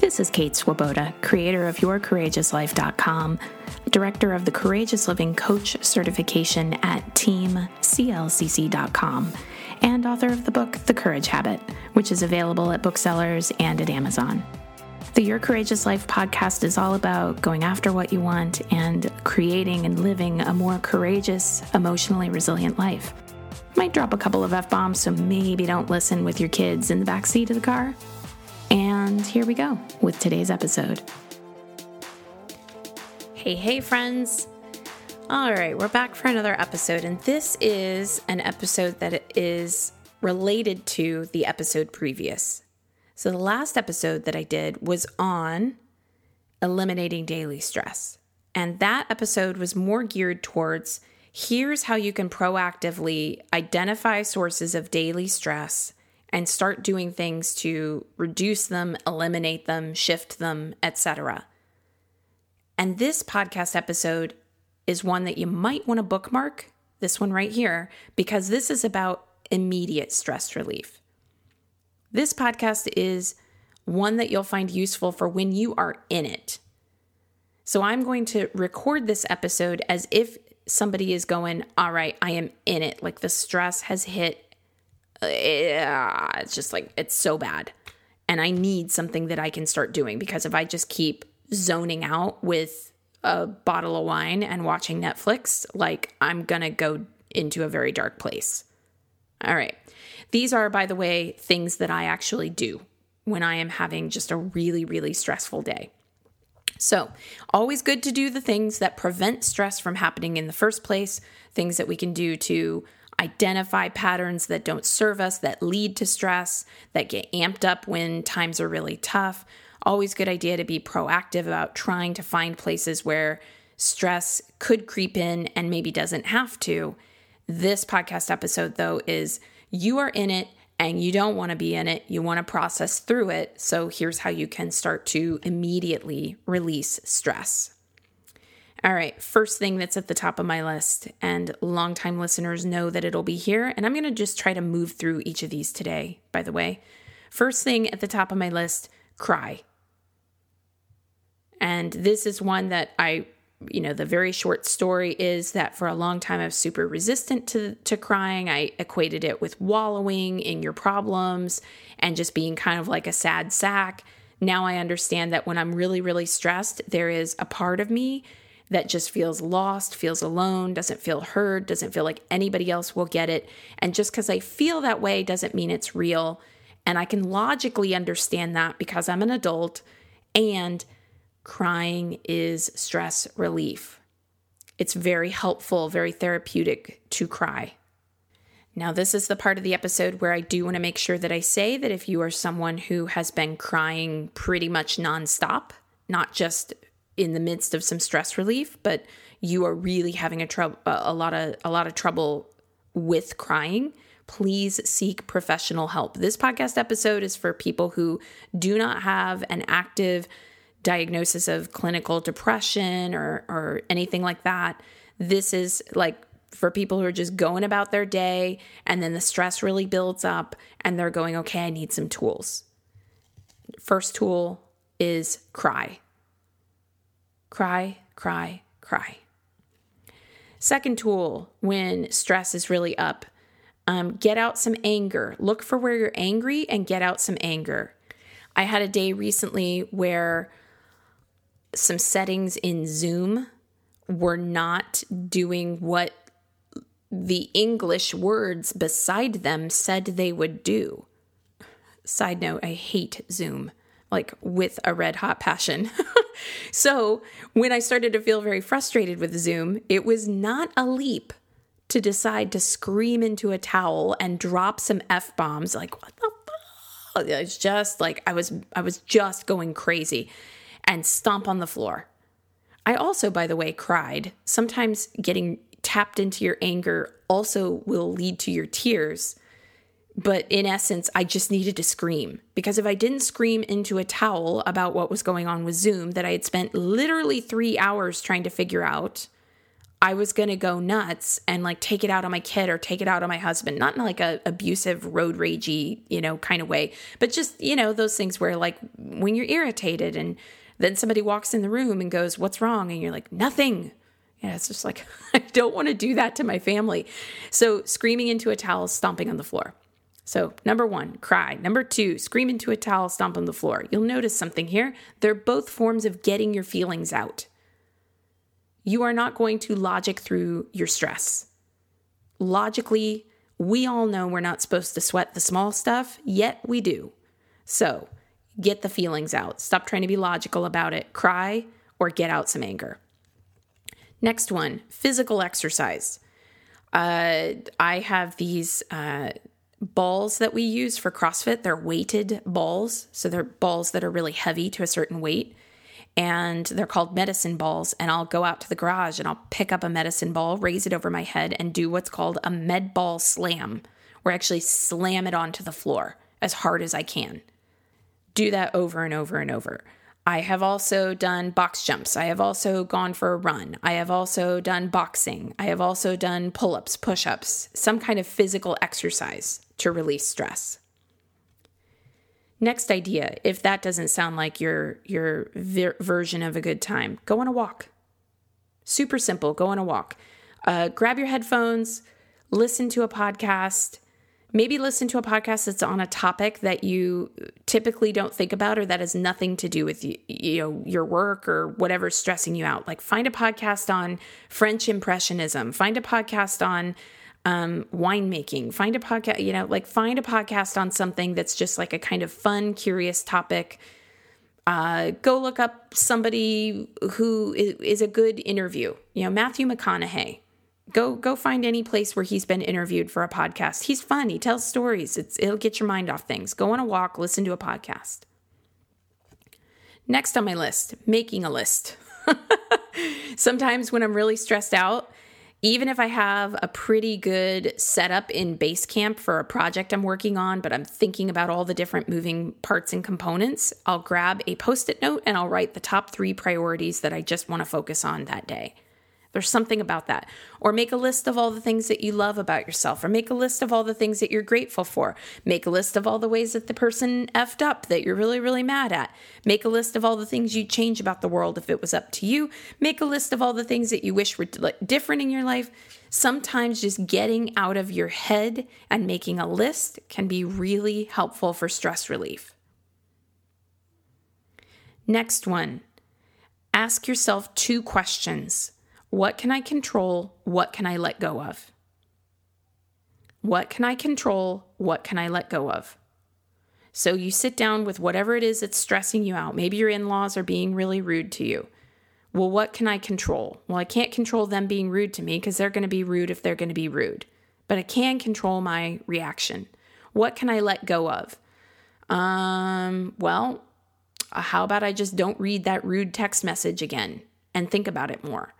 This is Kate Swoboda, creator of YourCourageousLife.com, director of the Courageous Living Coach certification at TeamCLCC.com, and author of the book The Courage Habit, which is available at booksellers and at Amazon. The Your Courageous Life podcast is all about going after what you want and creating and living a more courageous, emotionally resilient life. Might drop a couple of F bombs, so maybe don't listen with your kids in the back seat of the car. And here we go with today's episode. Hey, hey, friends. All right, we're back for another episode, and this is an episode that is related to the episode previous. So, the last episode that I did was on eliminating daily stress. And that episode was more geared towards here's how you can proactively identify sources of daily stress and start doing things to reduce them, eliminate them, shift them, etc. And this podcast episode is one that you might want to bookmark, this one right here, because this is about immediate stress relief. This podcast is one that you'll find useful for when you are in it. So I'm going to record this episode as if somebody is going, All right, I am in it. Like the stress has hit it's just like it's so bad. And i need something that i can start doing because if i just keep zoning out with a bottle of wine and watching netflix like i'm gonna go into a very dark place. All right. These are by the way things that i actually do when i am having just a really really stressful day. So, always good to do the things that prevent stress from happening in the first place, things that we can do to identify patterns that don't serve us, that lead to stress, that get amped up when times are really tough. Always good idea to be proactive about trying to find places where stress could creep in and maybe doesn't have to. This podcast episode, though, is you are in it and you don't want to be in it. You want to process through it. So here's how you can start to immediately release stress. All right, first thing that's at the top of my list, and longtime listeners know that it'll be here, and I'm going to just try to move through each of these today, by the way. First thing at the top of my list cry. And this is one that I, you know, the very short story is that for a long time I was super resistant to, to crying. I equated it with wallowing in your problems and just being kind of like a sad sack. Now I understand that when I'm really, really stressed, there is a part of me that just feels lost, feels alone, doesn't feel heard, doesn't feel like anybody else will get it. And just because I feel that way doesn't mean it's real. And I can logically understand that because I'm an adult and crying is stress relief. It's very helpful, very therapeutic to cry. Now, this is the part of the episode where I do want to make sure that I say that if you are someone who has been crying pretty much nonstop, not just in the midst of some stress relief, but you are really having a trouble a lot of a lot of trouble with crying, please seek professional help. This podcast episode is for people who do not have an active diagnosis of clinical depression or or anything like that. This is like for people who are just going about their day and then the stress really builds up and they're going, okay, I need some tools. First tool is cry. Cry, cry, cry. Second tool when stress is really up um, get out some anger. Look for where you're angry and get out some anger. I had a day recently where some settings in Zoom were not doing what the English words beside them said they would do. Side note, I hate Zoom like with a red hot passion. so when I started to feel very frustrated with Zoom, it was not a leap to decide to scream into a towel and drop some F bombs. Like, what the fuck? It's just like I was I was just going crazy and stomp on the floor. I also, by the way, cried. Sometimes getting tapped into your anger also will lead to your tears. But in essence, I just needed to scream because if I didn't scream into a towel about what was going on with Zoom that I had spent literally three hours trying to figure out, I was going to go nuts and like take it out on my kid or take it out on my husband, not in like a abusive road ragey, you know, kind of way, but just, you know, those things where like when you're irritated and then somebody walks in the room and goes, "What's wrong?" and you're like, "Nothing." Yeah, it's just like I don't want to do that to my family. So, screaming into a towel, stomping on the floor. So, number 1, cry. Number 2, scream into a towel, stomp on the floor. You'll notice something here. They're both forms of getting your feelings out you are not going to logic through your stress. Logically, we all know we're not supposed to sweat the small stuff, yet we do. So get the feelings out. Stop trying to be logical about it. Cry or get out some anger. Next one physical exercise. Uh, I have these uh, balls that we use for CrossFit. They're weighted balls. So they're balls that are really heavy to a certain weight and they're called medicine balls. And I'll go out to the garage and I'll pick up a medicine ball, raise it over my head, and do what's called a med ball slam, where I actually slam it onto the floor as hard as I can. Do that over and over and over. I have also done box jumps. I have also gone for a run. I have also done boxing. I have also done pull ups, push ups, some kind of physical exercise to release stress. Next idea, if that doesn't sound like your your ver- version of a good time, go on a walk. Super simple, go on a walk. Uh, grab your headphones, listen to a podcast. Maybe listen to a podcast that's on a topic that you typically don't think about or that has nothing to do with you, you know your work or whatever's stressing you out. Like find a podcast on French impressionism. Find a podcast on um, winemaking. Find a podcast, you know, like find a podcast on something that's just like a kind of fun, curious topic. Uh, go look up somebody who is, a good interview. You know, Matthew McConaughey. Go go find any place where he's been interviewed for a podcast. He's fun. He tells stories. It's it'll get your mind off things. Go on a walk. Listen to a podcast. Next on my list, making a list. Sometimes when I'm really stressed out, even if I have a pretty good setup in Basecamp for a project I'm working on, but I'm thinking about all the different moving parts and components, I'll grab a post it note and I'll write the top three priorities that I just want to focus on that day. There's something about that. Or make a list of all the things that you love about yourself, or make a list of all the things that you're grateful for. Make a list of all the ways that the person effed up that you're really, really mad at. Make a list of all the things you'd change about the world if it was up to you. Make a list of all the things that you wish were different in your life. Sometimes just getting out of your head and making a list can be really helpful for stress relief. Next one ask yourself two questions. What can I control? What can I let go of? What can I control? What can I let go of? So you sit down with whatever it is that's stressing you out. Maybe your in laws are being really rude to you. Well, what can I control? Well, I can't control them being rude to me because they're going to be rude if they're going to be rude. But I can control my reaction. What can I let go of? Um, well, how about I just don't read that rude text message again and think about it more?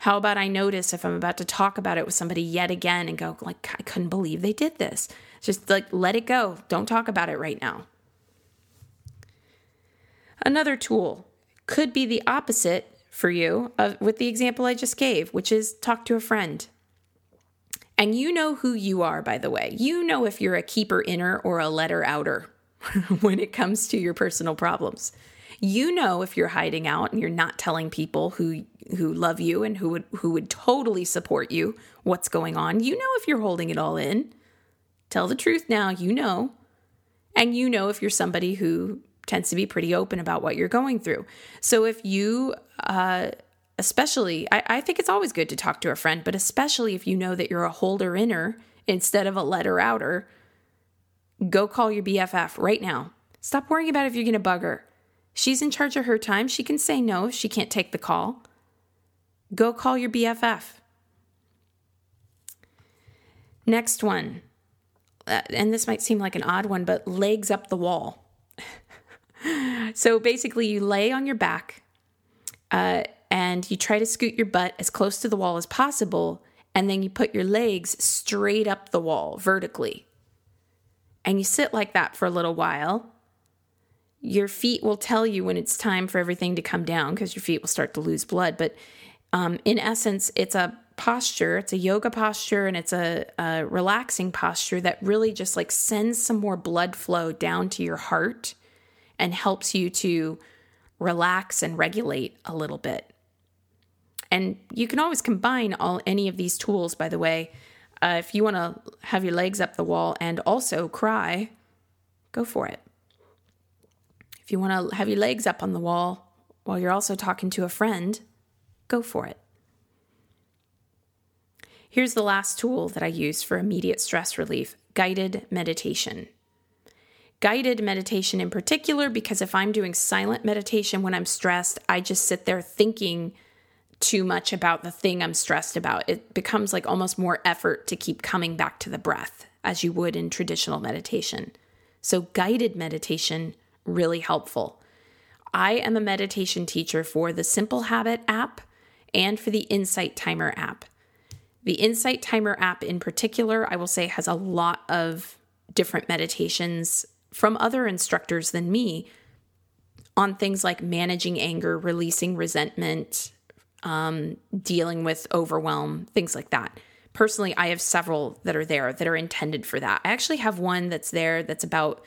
How about I notice if I'm about to talk about it with somebody yet again and go, like, I couldn't believe they did this. Just like, let it go. Don't talk about it right now. Another tool could be the opposite for you of, with the example I just gave, which is talk to a friend. And you know who you are, by the way. You know if you're a keeper inner or a letter outer when it comes to your personal problems. You know if you're hiding out and you're not telling people who who love you and who would who would totally support you what's going on. You know if you're holding it all in. Tell the truth now, you know. And you know if you're somebody who tends to be pretty open about what you're going through. So if you uh especially I, I think it's always good to talk to a friend, but especially if you know that you're a holder inner instead of a letter outer, go call your BFF right now. Stop worrying about if you're going to bug her. She's in charge of her time. She can say no if she can't take the call. Go call your BFF. Next one. Uh, and this might seem like an odd one, but legs up the wall. so basically, you lay on your back uh, and you try to scoot your butt as close to the wall as possible. And then you put your legs straight up the wall vertically. And you sit like that for a little while your feet will tell you when it's time for everything to come down because your feet will start to lose blood. But Um, in essence, it's a posture, it's a yoga posture, and it's a, a relaxing posture that really just like sends some more blood flow down to your heart and helps you to relax and regulate a little bit. And you can always combine all any of these tools, by the way. Uh, if you want to have your legs up the wall and also cry, go for it. If you want to have your legs up on the wall while you're also talking to a friend, go for it. Here's the last tool that I use for immediate stress relief guided meditation. Guided meditation, in particular, because if I'm doing silent meditation when I'm stressed, I just sit there thinking too much about the thing I'm stressed about. It becomes like almost more effort to keep coming back to the breath as you would in traditional meditation. So, guided meditation, really helpful. I am a meditation teacher for the Simple Habit app and for the Insight Timer app. The Insight Timer app, in particular, I will say has a lot of different meditations from other instructors than me on things like managing anger, releasing resentment, um, dealing with overwhelm, things like that. Personally, I have several that are there that are intended for that. I actually have one that's there that's about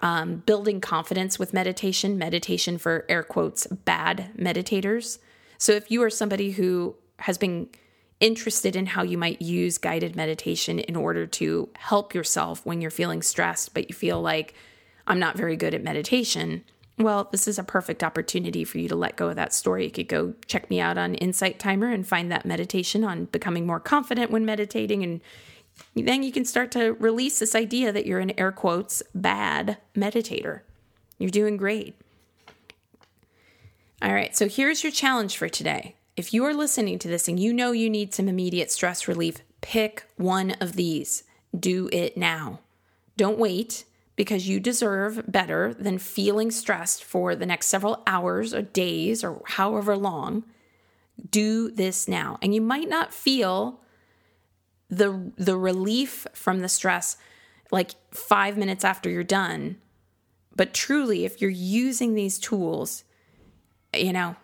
um, building confidence with meditation, meditation for air quotes, bad meditators. So if you are somebody who has been interested in how you might use guided meditation in order to help yourself when you're feeling stressed, but you feel like I'm not very good at meditation, well, this is a perfect opportunity for you to let go of that story. You could go check me out on Insight Timer and find that meditation on becoming more confident when meditating. And then you can start to release this idea that you're an air quotes bad meditator. You're doing great. All right, so here's your challenge for today. If you are listening to this and you know you need some immediate stress relief, pick one of these. Do it now. Don't wait because you deserve better than feeling stressed for the next several hours or days or however long. Do this now. And you might not feel the the relief from the stress like 5 minutes after you're done. But truly if you're using these tools, you know,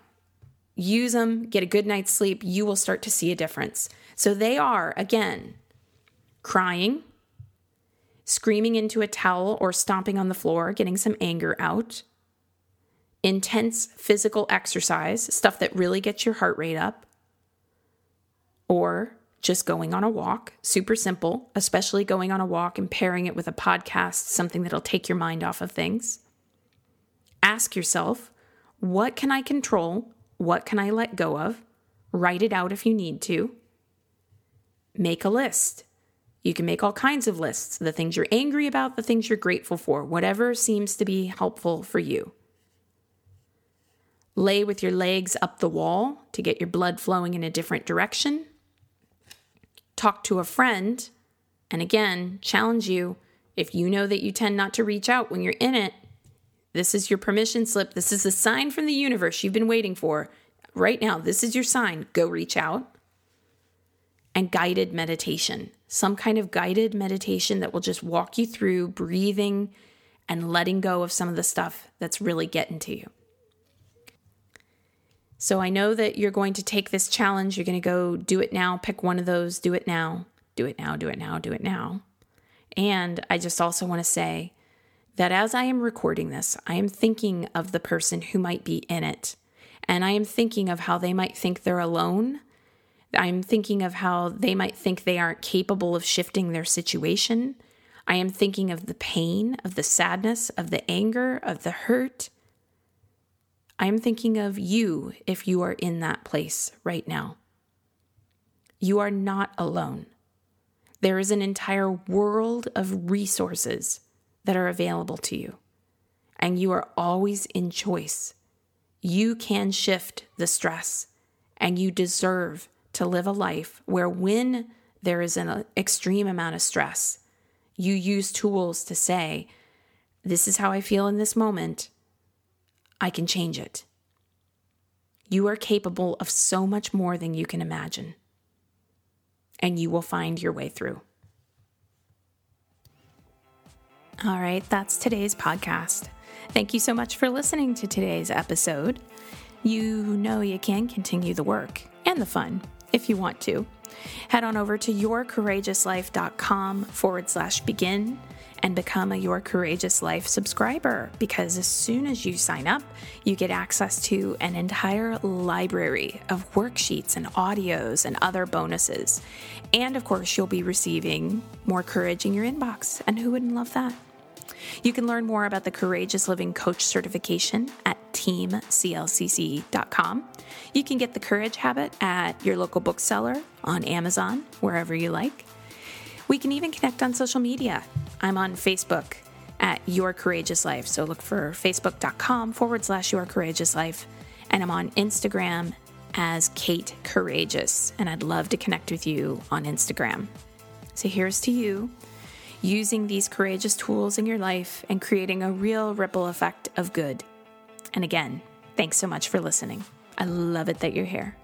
use them, get a good night's sleep, you will start to see a difference. So they are again, crying, screaming into a towel or stomping on the floor, getting some anger out, intense physical exercise, stuff that really gets your heart rate up, or just going on a walk, super simple, especially going on a walk and pairing it with a podcast, something that'll take your mind off of things. Ask yourself, what can I control? What can I let go of? Write it out if you need to. Make a list. You can make all kinds of lists the things you're angry about, the things you're grateful for, whatever seems to be helpful for you. Lay with your legs up the wall to get your blood flowing in a different direction. Talk to a friend. And again, challenge you if you know that you tend not to reach out when you're in it, this is your permission slip. This is the sign from the universe you've been waiting for. Right now, this is your sign. Go reach out. And guided meditation some kind of guided meditation that will just walk you through breathing and letting go of some of the stuff that's really getting to you. So I know that you're going to take this challenge. You're going to go do it now, pick one of those, do it now, do it now, do it now, do it now. And I just also want to say that as I am recording this, I am thinking of the person who might be in it. And I am thinking of how they might think they're alone I'm thinking of how they might think they aren't capable of shifting their situation. I am thinking of the pain, of the sadness, of the anger, of the hurt. I am thinking of you if you are in that place right now. You are not alone. There is an entire world of resources that are available to you, and you are always in choice. You can shift the stress, and you deserve to live a life where when there is an extreme amount of stress, you use tools to say, This is how I feel in this moment. I can change it. You are capable of so much more than you can imagine, and you will find your way through. All right, that's today's podcast. Thank you so much for listening to today's episode. You know you can continue the work and the fun if you want to. Head on over to yourcourageouslife.com forward slash begin and become a Your Courageous Life subscriber because as soon as you sign up, you get access to an entire library of worksheets and audios and other bonuses. And of course, you'll be receiving more courage in your inbox. And who wouldn't love that? You can learn more about the Courageous Living Coach certification at teamclcc.com. You can get the Courage Habit at your local bookseller, on Amazon, wherever you like. We can even connect on social media. I'm on Facebook at Your Courageous Life. So look for facebook.com forward slash Your Courageous Life. And I'm on Instagram as Kate Courageous. And I'd love to connect with you on Instagram. So here's to you using these courageous tools in your life and creating a real ripple effect of good. And again, thanks so much for listening. I love it that you're here.